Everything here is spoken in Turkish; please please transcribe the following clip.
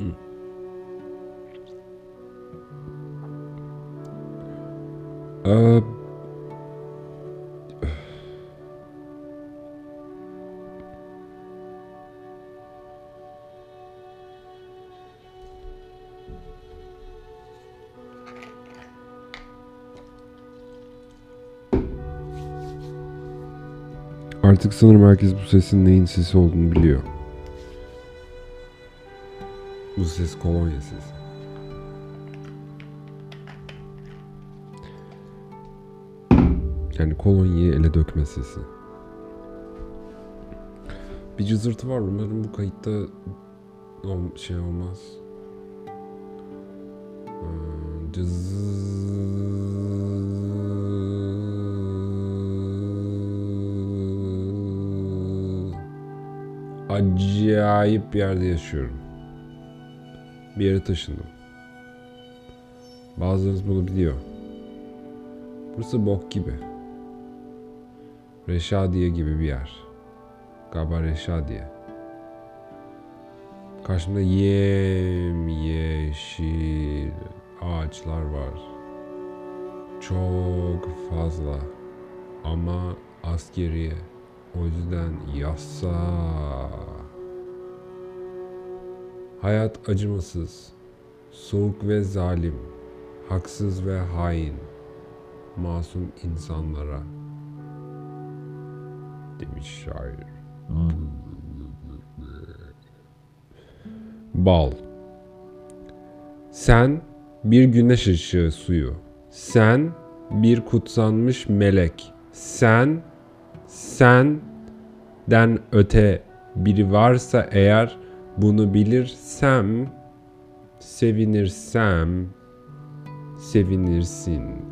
mm. Uh Artık sanırım herkes bu sesin neyin sesi olduğunu biliyor. Bu ses kolonya sesi. Yani kolonyayı ele dökme sesi. Bir cızırtı var. Umarım bu kayıtta şey olmaz. Ee, Cız... Acayip bir yerde yaşıyorum. Bir yere taşındım. Bazılarınız bunu biliyor. Burası bok gibi. Reşadiye gibi bir yer. Galiba Reşadiye. Karşımda yem yeşil ağaçlar var. Çok fazla. Ama askeriye. O yüzden yasa. Hayat acımasız. Soğuk ve zalim. Haksız ve hain. Masum insanlara. Demiş şair. Bal. Sen bir güneş ışığı suyu. Sen bir kutsanmış melek. Sen senden öte biri varsa eğer bunu bilirsem sevinirsem sevinirsin